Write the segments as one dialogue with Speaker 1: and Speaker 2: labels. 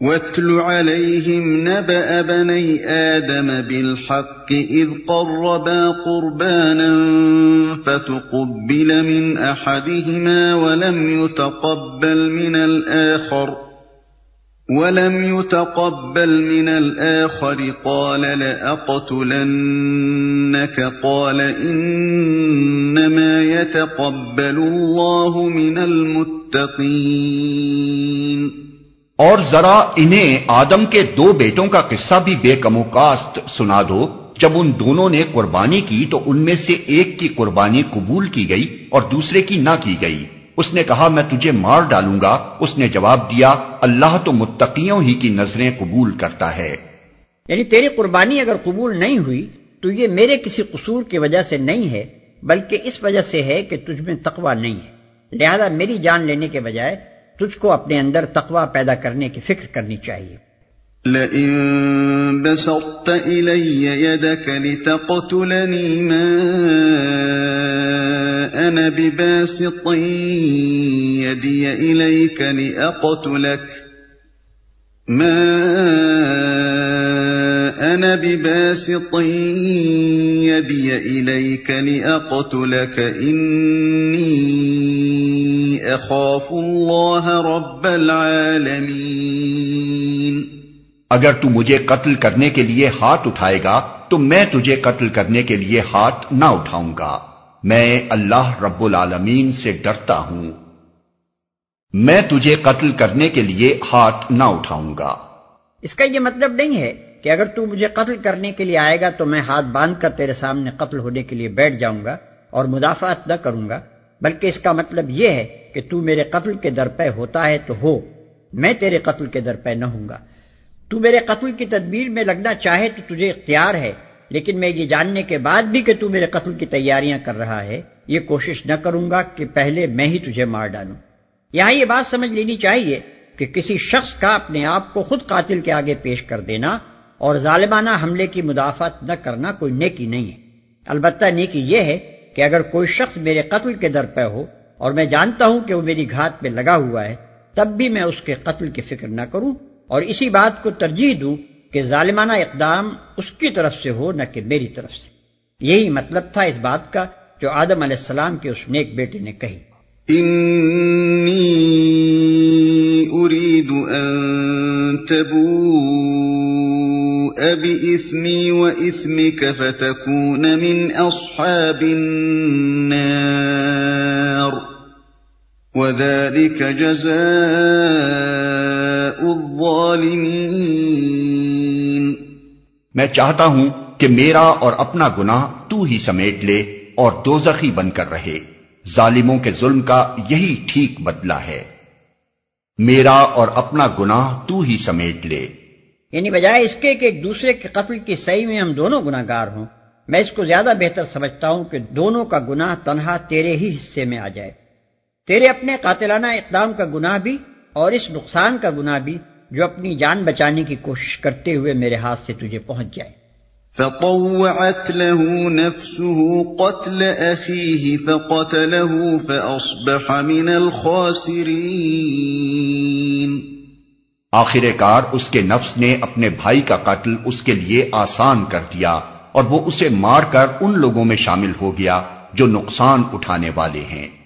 Speaker 1: واتل عليهم نبأ بني آدم بالحق إذ قربا قربانا فتقبل من أحدهما ولم يتقبل من الآخر ولم يتقبل من الآخر قال لأقتلنك قال إنما يتقبل الله من المتقين
Speaker 2: اور ذرا انہیں آدم کے دو بیٹوں کا قصہ بھی بے کم کاست سنا دو۔ جب ان دونوں نے قربانی کی تو ان میں سے ایک کی قربانی قبول کی گئی اور دوسرے کی نہ کی گئی۔ اس نے کہا، میں تجھے مار ڈالوں گا۔ اس نے جواب دیا، اللہ تو متقیوں ہی کی نظریں قبول کرتا ہے۔
Speaker 3: یعنی تیری قربانی اگر قبول نہیں ہوئی تو یہ میرے کسی قصور کی وجہ سے نہیں ہے، بلکہ اس وجہ سے ہے کہ تجھ میں تقوی نہیں ہے۔ لہذا میری جان لینے کے بجائے تجھ کو اپنے اندر تقوی پیدا کرنے کی فکر کرنی چاہیے۔
Speaker 1: لئن بسطت إلي يدك لتقتلني ما أنا بباسط يدي إليك لأقتلك ما أنا بباسط يدي إليك لأقتلك إني اخاف اللہ رب العالمین
Speaker 2: اگر تو مجھے قتل کرنے کے لیے ہاتھ اٹھائے گا تو میں تجھے قتل کرنے کے لیے ہاتھ نہ اٹھاؤں گا۔ میں اللہ رب العالمین سے ڈرتا ہوں۔ میں تجھے قتل کرنے کے لیے ہاتھ نہ اٹھاؤں گا۔
Speaker 3: اس کا یہ مطلب نہیں ہے کہ اگر تو مجھے قتل کرنے کے لیے آئے گا تو میں ہاتھ باندھ کر تیرے سامنے قتل ہونے کے لیے بیٹھ جاؤں گا اور مدافعت نہ کروں گا بلکہ اس کا مطلب یہ ہے کہ تو میرے قتل کے در پہ ہوتا ہے تو ہو، میں تیرے قتل کے در پہ نہ ہوں گا۔ تو میرے قتل کی تدبیر میں لگنا چاہے تو تجھے اختیار ہے، لیکن میں یہ جاننے کے بعد بھی کہ تو میرے قتل کی تیاریاں کر رہا ہے۔ یہ کوشش نہ کروں گا کہ پہلے میں ہی تجھے مار ڈالوں۔ یہاں یہ بات سمجھ لینی چاہیے کہ کسی شخص کا اپنے آپ کو خود قاتل کے آگے پیش کر دینا اور ظالمانہ حملے کی مدافعت نہ کرنا کوئی نیکی نہیں ہے۔ البتہ نیکی یہ ہے کہ اگر کوئی شخص میرے قتل کے در پہ ہو اور میں جانتا ہوں کہ وہ میری گھات پہ لگا ہوا ہے، تب بھی میں اس کے قتل کی فکر نہ کروں اور اسی بات کو ترجیح دوں کہ ظالمانہ اقدام اس کی طرف سے ہو نہ کہ میری طرف سے۔ یہی مطلب تھا اس بات کا جو آدم علیہ السلام کے اس نیک بیٹے نے کہی۔
Speaker 1: انی اريد ان بإثمي وإثمك فتكون من أصحاب النار۔ وذلك جزاء الظالمين.
Speaker 2: میں چاہتا ہوں کہ میرا اور اپنا گناہ تو ہی سمیٹ لے اور دوزخی بن کر رہے۔ ظالموں کے ظلم کا یہی ٹھیک بدلہ ہے۔ میرا اور اپنا گناہ تو ہی سمیٹ لے۔
Speaker 3: یعنی بجائے اس کے کہ ایک دوسرے کے قتل کی صحیح میں ہم دونوں گناہ گار ہوں میں اس کو زیادہ بہتر سمجھتا ہوں کہ دونوں کا گناہ تنہا تیرے ہی حصے میں آ جائے۔ تیرے اپنے قاتلانہ اقدام کا گناہ بھی اور اس نقصان کا گناہ بھی جو اپنی جان بچانے کی کوشش کرتے ہوئے میرے ہاتھ سے تجھے پہنچ جائے۔
Speaker 1: فطوعت له نفسه قتل أخيه فقتله فأصبح من الخاسرين۔
Speaker 2: آخر کار اس کے نفس نے اپنے بھائی کا قتل اس کے لیے آسان کر دیا اور وہ اسے مار کر ان لوگوں میں شامل ہو گیا جو نقصان اٹھانے والے ہیں۔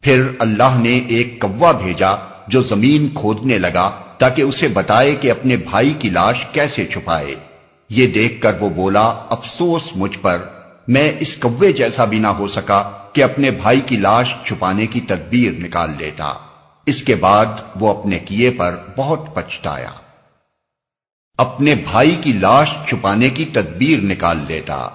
Speaker 2: پھر اللہ نے ایک کوا بھیجا جو زمین کھودنے لگا تاکہ اسے بتائے کہ اپنے بھائی کی لاش کیسے چھپائے۔ یہ دیکھ کر وہ بولا، افسوس، مجھ پر۔ میں اس کوے جیسا بھی نہ ہو سکا کہ اپنے بھائی کی لاش چھپانے کی تدبیر نکال لیتا۔ اس کے بعد وہ اپنے کیے پر بہت پچھتایا۔ اپنے بھائی کی لاش چھپانے کی تدبیر نکال لیتا۔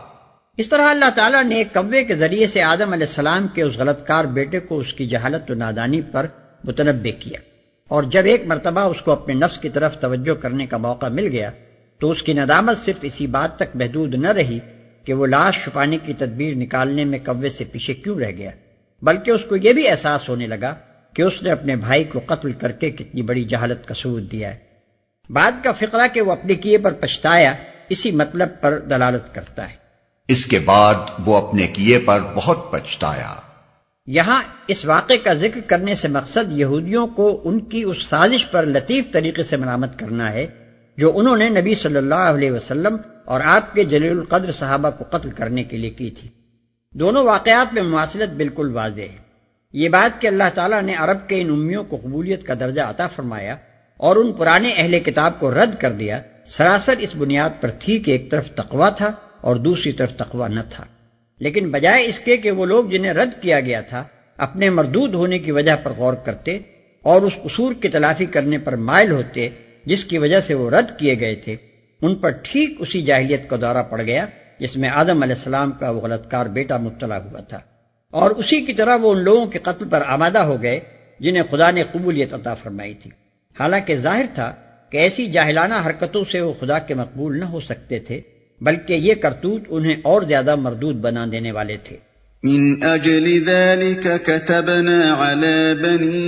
Speaker 3: اس طرح اللہ تعالیٰ نے ایک کوے کے ذریعے سے آدم علیہ السلام کے اس غلط کار بیٹے کو اس کی جہالت و نادانی پر متنبع کیا۔ اور جب ایک مرتبہ اس کو اپنے نفس کی طرف توجہ کرنے کا موقع مل گیا، تو اس کی ندامت صرف اسی بات تک محدود نہ رہی کہ وہ لاش چھپانے کی تدبیر نکالنے میں کوے سے پیچھے کیوں رہ گیا۔ بلکہ اس کو یہ بھی احساس ہونے لگا کہ اس نے اپنے بھائی کو قتل کر کے کتنی بڑی جہالت کا ثبوت دیا ہے۔ بعد کا فقرہ کہ وہ اپنے کیے پر پچھتایا، اسی مطلب پر دلالت کرتا ہے۔
Speaker 2: اس کے بعد وہ اپنے کیے پر بہت پچھتایا۔
Speaker 3: یہاں اس واقعے کا ذکر کرنے سے مقصد یہودیوں کو ان کی اس سازش پر لطیف طریقے سے مرامت کرنا ہے، جو انہوں نے نبی صلی اللہ علیہ وسلم اور آپ کے جلیل القدر صحابہ کو قتل کرنے کے لیے کی تھی۔ دونوں واقعات میں مواصلت بالکل واضح ہے۔ یہ بات کہ اللہ تعالیٰ نے عرب کے ان امیوں کو قبولیت کا درجہ عطا فرمایا اور ان پرانے اہل کتاب کو رد کر دیا، سراسر اس بنیاد پر تھی کہ ایک طرف تقوا تھا اور دوسری طرف تقوا نہ تھا۔ لیکن بجائے اس کے کہ وہ لوگ جنہیں رد کیا گیا تھا، اپنے مردود ہونے کی وجہ پر غور کرتے اور اس قصور کی تلافی کرنے پر مائل ہوتے جس کی وجہ سے وہ رد کیے گئے تھے، ان پر ٹھیک اسی جاہلیت کا دورہ پڑ گیا جس میں آدم علیہ السلام کا وہ غلط کار بیٹا مبتلا ہوا تھا۔ اور اسی کی طرح وہ ان لوگوں کے قتل پر آمادہ ہو گئے جنہیں خدا نے قبولیت عطا فرمائی تھی۔ حالانکہ ظاہر تھا کہ ایسی جاہلانہ حرکتوں سے وہ خدا کے مقبول نہ ہو سکتے تھے۔ بلکہ یہ کرتوت انہیں اور زیادہ مردود بنا دینے والے تھے۔
Speaker 1: من اجل ذلك كتبنا على بني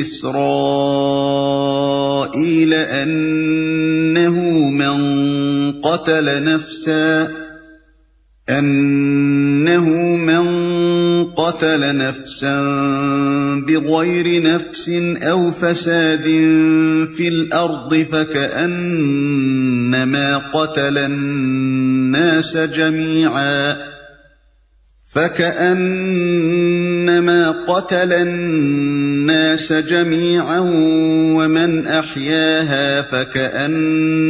Speaker 1: اسرائيل انه من قتل نفسا انه من قتل نفسا بغير نفس أو فساد في الأرض فكأنما قتل الناس جميعا فكأنما قتل الناس جميعا ومن أحياها فكأنما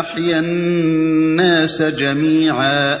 Speaker 1: أحيا الناس جميعا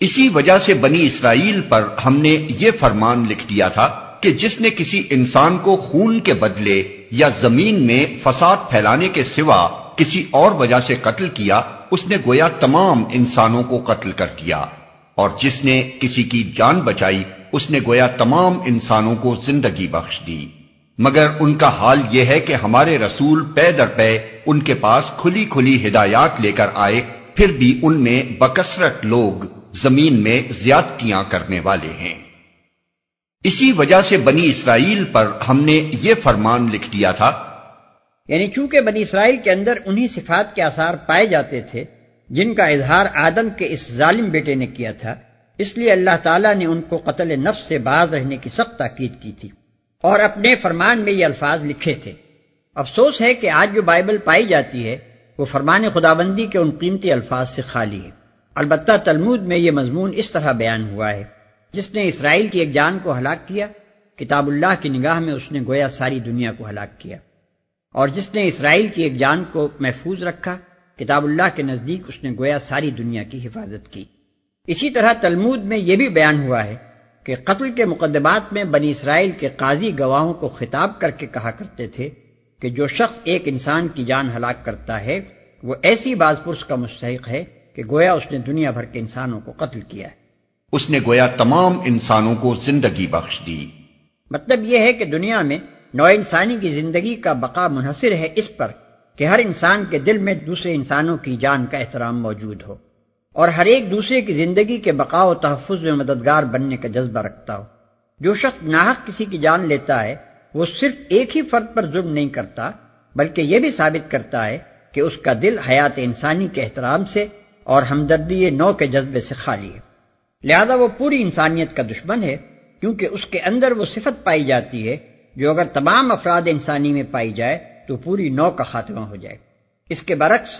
Speaker 2: اسی وجہ سے بنی اسرائیل پر ہم نے یہ فرمان لکھ دیا تھا کہ جس نے کسی انسان کو خون کے بدلے یا زمین میں فساد پھیلانے کے سوا کسی اور وجہ سے قتل کیا، اس نے گویا تمام انسانوں کو قتل کر دیا۔ اور جس نے کسی کی جان بچائی، اس نے گویا تمام انسانوں کو زندگی بخش دی۔ مگر ان کا حال یہ ہے کہ ہمارے رسول پے در پے ان کے پاس کھلی کھلی ہدایات لے کر آئے، پھر بھی ان میں بکثرت لوگ زمین میں زیادتیاں کرنے والے ہیں۔ اسی وجہ سے بنی اسرائیل پر ہم نے یہ فرمان لکھ دیا تھا۔
Speaker 3: یعنی چونکہ بنی اسرائیل کے اندر انہی صفات کے آثار پائے جاتے تھے، جن کا اظہار آدم کے اس ظالم بیٹے نے کیا تھا، اس لیے اللہ تعالیٰ نے ان کو قتل نفس سے باز رہنے کی سخت تاکید کی تھی۔ اور اپنے فرمان میں یہ الفاظ لکھے تھے۔ افسوس ہے کہ آج جو بائبل پائی جاتی ہے، وہ فرمان خدابندی کے ان قیمتی الفاظ سے خالی ہے۔ البتہ تلمود میں یہ مضمون اس طرح بیان ہوا ہے۔ جس نے اسرائیل کی ایک جان کو ہلاک کیا، کتاب اللہ کی نگاہ میں اس نے گویا ساری دنیا کو ہلاک کیا۔ اور جس نے اسرائیل کی ایک جان کو محفوظ رکھا، کتاب اللہ کے نزدیک اس نے گویا ساری دنیا کی حفاظت کی۔ اسی طرح تلمود میں یہ بھی بیان ہوا ہے کہ قتل کے مقدمات میں بنی اسرائیل کے قاضی گواہوں کو خطاب کر کے کہا کرتے تھے کہ جو شخص ایک انسان کی جان ہلاک کرتا ہے، وہ ایسی باز پرس کا مستحق ہے کہ گویا اس نے دنیا بھر کے انسانوں کو قتل کیا ہے۔
Speaker 2: اس نے گویا تمام انسانوں کو زندگی بخش دی۔
Speaker 3: مطلب یہ ہے کہ دنیا میں نو انسانی کی زندگی کا بقا منحصر ہے اس پر کہ ہر انسان کے دل میں دوسرے انسانوں کی جان کا احترام موجود ہو اور ہر ایک دوسرے کی زندگی کے بقا و تحفظ میں مددگار بننے کا جذبہ رکھتا ہو۔ جو شخص ناحق کسی کی جان لیتا ہے وہ صرف ایک ہی فرد پر ظلم نہیں کرتا بلکہ یہ بھی ثابت کرتا ہے کہ اس کا دل حیات انسانی کے احترام سے اور ہمدردی نو کے جذبے سے خالی ہے۔ لہذا وہ پوری انسانیت کا دشمن ہے، کیونکہ اس کے اندر وہ صفت پائی جاتی ہے جو اگر تمام افراد انسانی میں پائی جائے تو پوری نو کا خاتمہ ہو جائے۔ اس کے برعکس،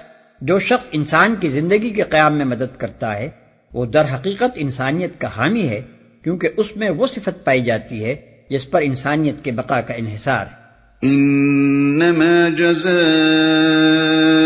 Speaker 3: جو شخص انسان کی زندگی کے قیام میں مدد کرتا ہے، وہ در حقیقت انسانیت کا حامی ہے، کیونکہ اس میں وہ صفت پائی جاتی ہے جس پر انسانیت کے بقا کا انحصار ہے۔
Speaker 1: انما جزاء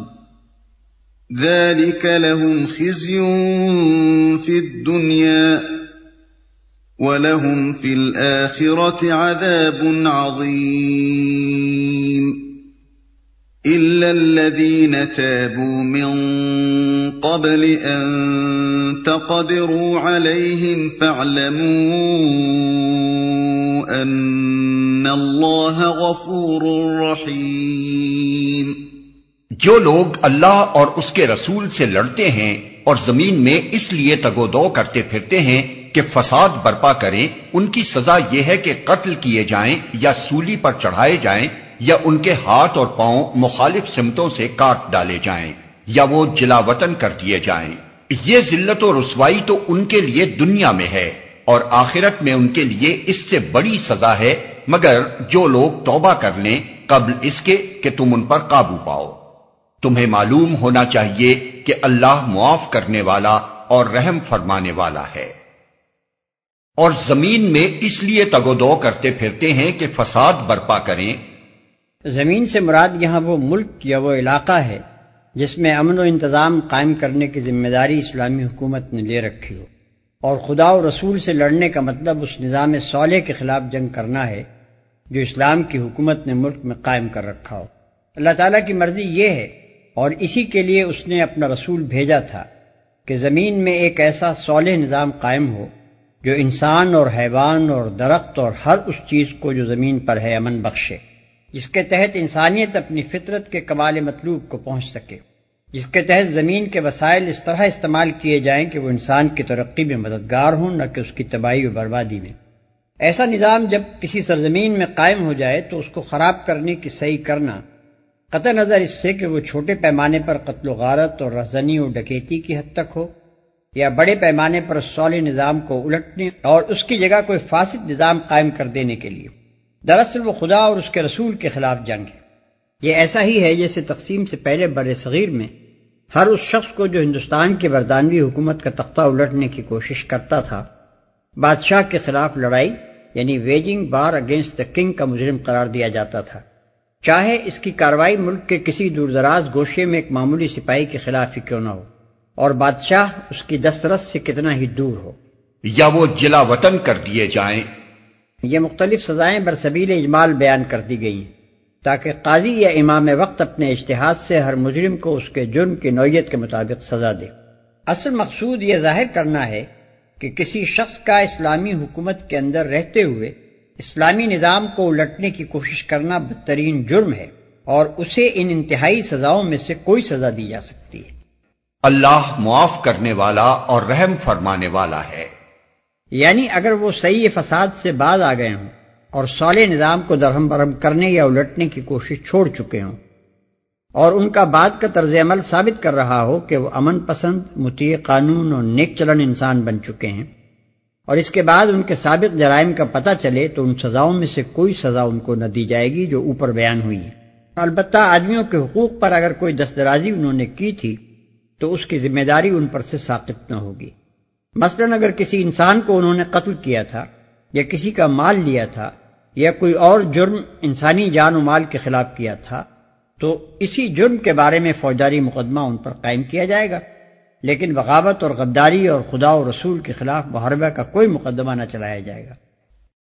Speaker 1: ذلك لهم خزي في الدنيا ولهم في الآخرة عذاب عظيم. إلا الذين تابوا من قبل أن تقدروا عليهم فاعلموا أن الله غفور رحيم.
Speaker 2: جو لوگ اللہ اور اس کے رسول سے لڑتے ہیں اور زمین میں اس لیے تگو دو کرتے پھرتے ہیں کہ فساد برپا کریں، ان کی سزا یہ ہے کہ قتل کیے جائیں یا سولی پر چڑھائے جائیں یا ان کے ہاتھ اور پاؤں مخالف سمتوں سے کاٹ ڈالے جائیں یا وہ جلا وطن کر دیے جائیں۔ یہ ذلت و رسوائی تو ان کے لیے دنیا میں ہے اور آخرت میں ان کے لیے اس سے بڑی سزا ہے، مگر جو لوگ توبہ کر لیں قبل اس کے کہ تم ان پر قابو پاؤ۔ تمہیں معلوم ہونا چاہیے کہ اللہ معاف کرنے والا اور رحم فرمانے والا ہے۔ اور زمین میں اس لیے تگودو کرتے پھرتے ہیں کہ فساد برپا کریں۔
Speaker 3: زمین سے مراد یہاں وہ ملک یا وہ علاقہ ہے جس میں امن و انتظام قائم کرنے کی ذمہ داری اسلامی حکومت نے لے رکھی ہو۔ اور خدا و رسول سے لڑنے کا مطلب اس نظام صالح کے خلاف جنگ کرنا ہے جو اسلام کی حکومت نے ملک میں قائم کر رکھا ہو۔ اللہ تعالیٰ کی مرضی یہ ہے اور اسی کے لیے اس نے اپنا رسول بھیجا تھا کہ زمین میں ایک ایسا صالح نظام قائم ہو جو انسان اور حیوان اور درخت اور ہر اس چیز کو جو زمین پر ہے امن بخشے، جس کے تحت انسانیت اپنی فطرت کے کمال مطلوب کو پہنچ سکے، جس کے تحت زمین کے وسائل اس طرح استعمال کیے جائیں کہ وہ انسان کی ترقی میں مددگار ہوں، نہ کہ اس کی تباہی و بربادی میں۔ ایسا نظام جب کسی سرزمین میں قائم ہو جائے تو اس کو خراب کرنے کی صحیح کرنا قطع نظر اس سے کہ وہ چھوٹے پیمانے پر قتل و غارت اور رزنی و ڈکیتی کی حد تک ہو یا بڑے پیمانے پر سولی نظام کو الٹنے اور اس کی جگہ کوئی فاسد نظام قائم کر دینے کے لیے دراصل وہ خدا اور اس کے رسول کے خلاف جنگ ہے۔ یہ ایسا ہی ہے جیسے تقسیم سے پہلے بر صغیر میں ہر اس شخص کو جو ہندوستان کی برطانوی حکومت کا تختہ الٹنے کی کوشش کرتا تھا، بادشاہ کے خلاف لڑائی یعنی waging war against the king کا مجرم قرار دیا جاتا تھا۔ چاہے اس کی کاروائی ملک کے کسی دور دراز گوشے میں ایک معمولی سپاہی کے خلاف ہی کیوں نہ ہو اور بادشاہ اس کی دسترس سے کتنا ہی دور ہو۔
Speaker 2: یا وہ جلا وطن کر دیے جائیں۔
Speaker 3: یہ مختلف سزائیں برسبیل اجمال بیان کر دی گئی ہیں تاکہ قاضی یا امام وقت اپنے اشتہاد سے ہر مجرم کو اس کے جرم کی نوعیت کے مطابق سزا دے۔ اصل مقصود یہ ظاہر کرنا ہے کہ کسی شخص کا اسلامی حکومت کے اندر رہتے ہوئے اسلامی نظام کو الٹنے کی کوشش کرنا بدترین جرم ہے اور اسے ان انتہائی سزاؤں میں سے کوئی سزا دی جا سکتی ہے۔
Speaker 2: اللہ معاف کرنے والا اور رحم فرمانے والا ہے۔
Speaker 3: یعنی اگر وہ صحیح فساد سے باز آ گئے ہوں اور صالح نظام کو درہم برہم کرنے یا الٹنے کی کوشش چھوڑ چکے ہوں اور ان کا بعد کا طرز عمل ثابت کر رہا ہو کہ وہ امن پسند متی قانون اور نیک چلن انسان بن چکے ہیں اور اس کے بعد ان کے سابق جرائم کا پتہ چلے تو ان سزاؤں میں سے کوئی سزا ان کو نہ دی جائے گی جو اوپر بیان ہوئی ہے۔ البتہ آدمیوں کے حقوق پر اگر کوئی دسترازی انہوں نے کی تھی تو اس کی ذمہ داری ان پر سے ساقت نہ ہوگی۔ مثلا اگر کسی انسان کو انہوں نے قتل کیا تھا یا کسی کا مال لیا تھا یا کوئی اور جرم انسانی جان و مال کے خلاف کیا تھا تو اسی جرم کے بارے میں فوجداری مقدمہ ان پر قائم کیا جائے گا۔ لیکن بغاوت اور غداری اور خدا و رسول کے خلاف محربہ کا کوئی مقدمہ نہ چلایا جائے گا۔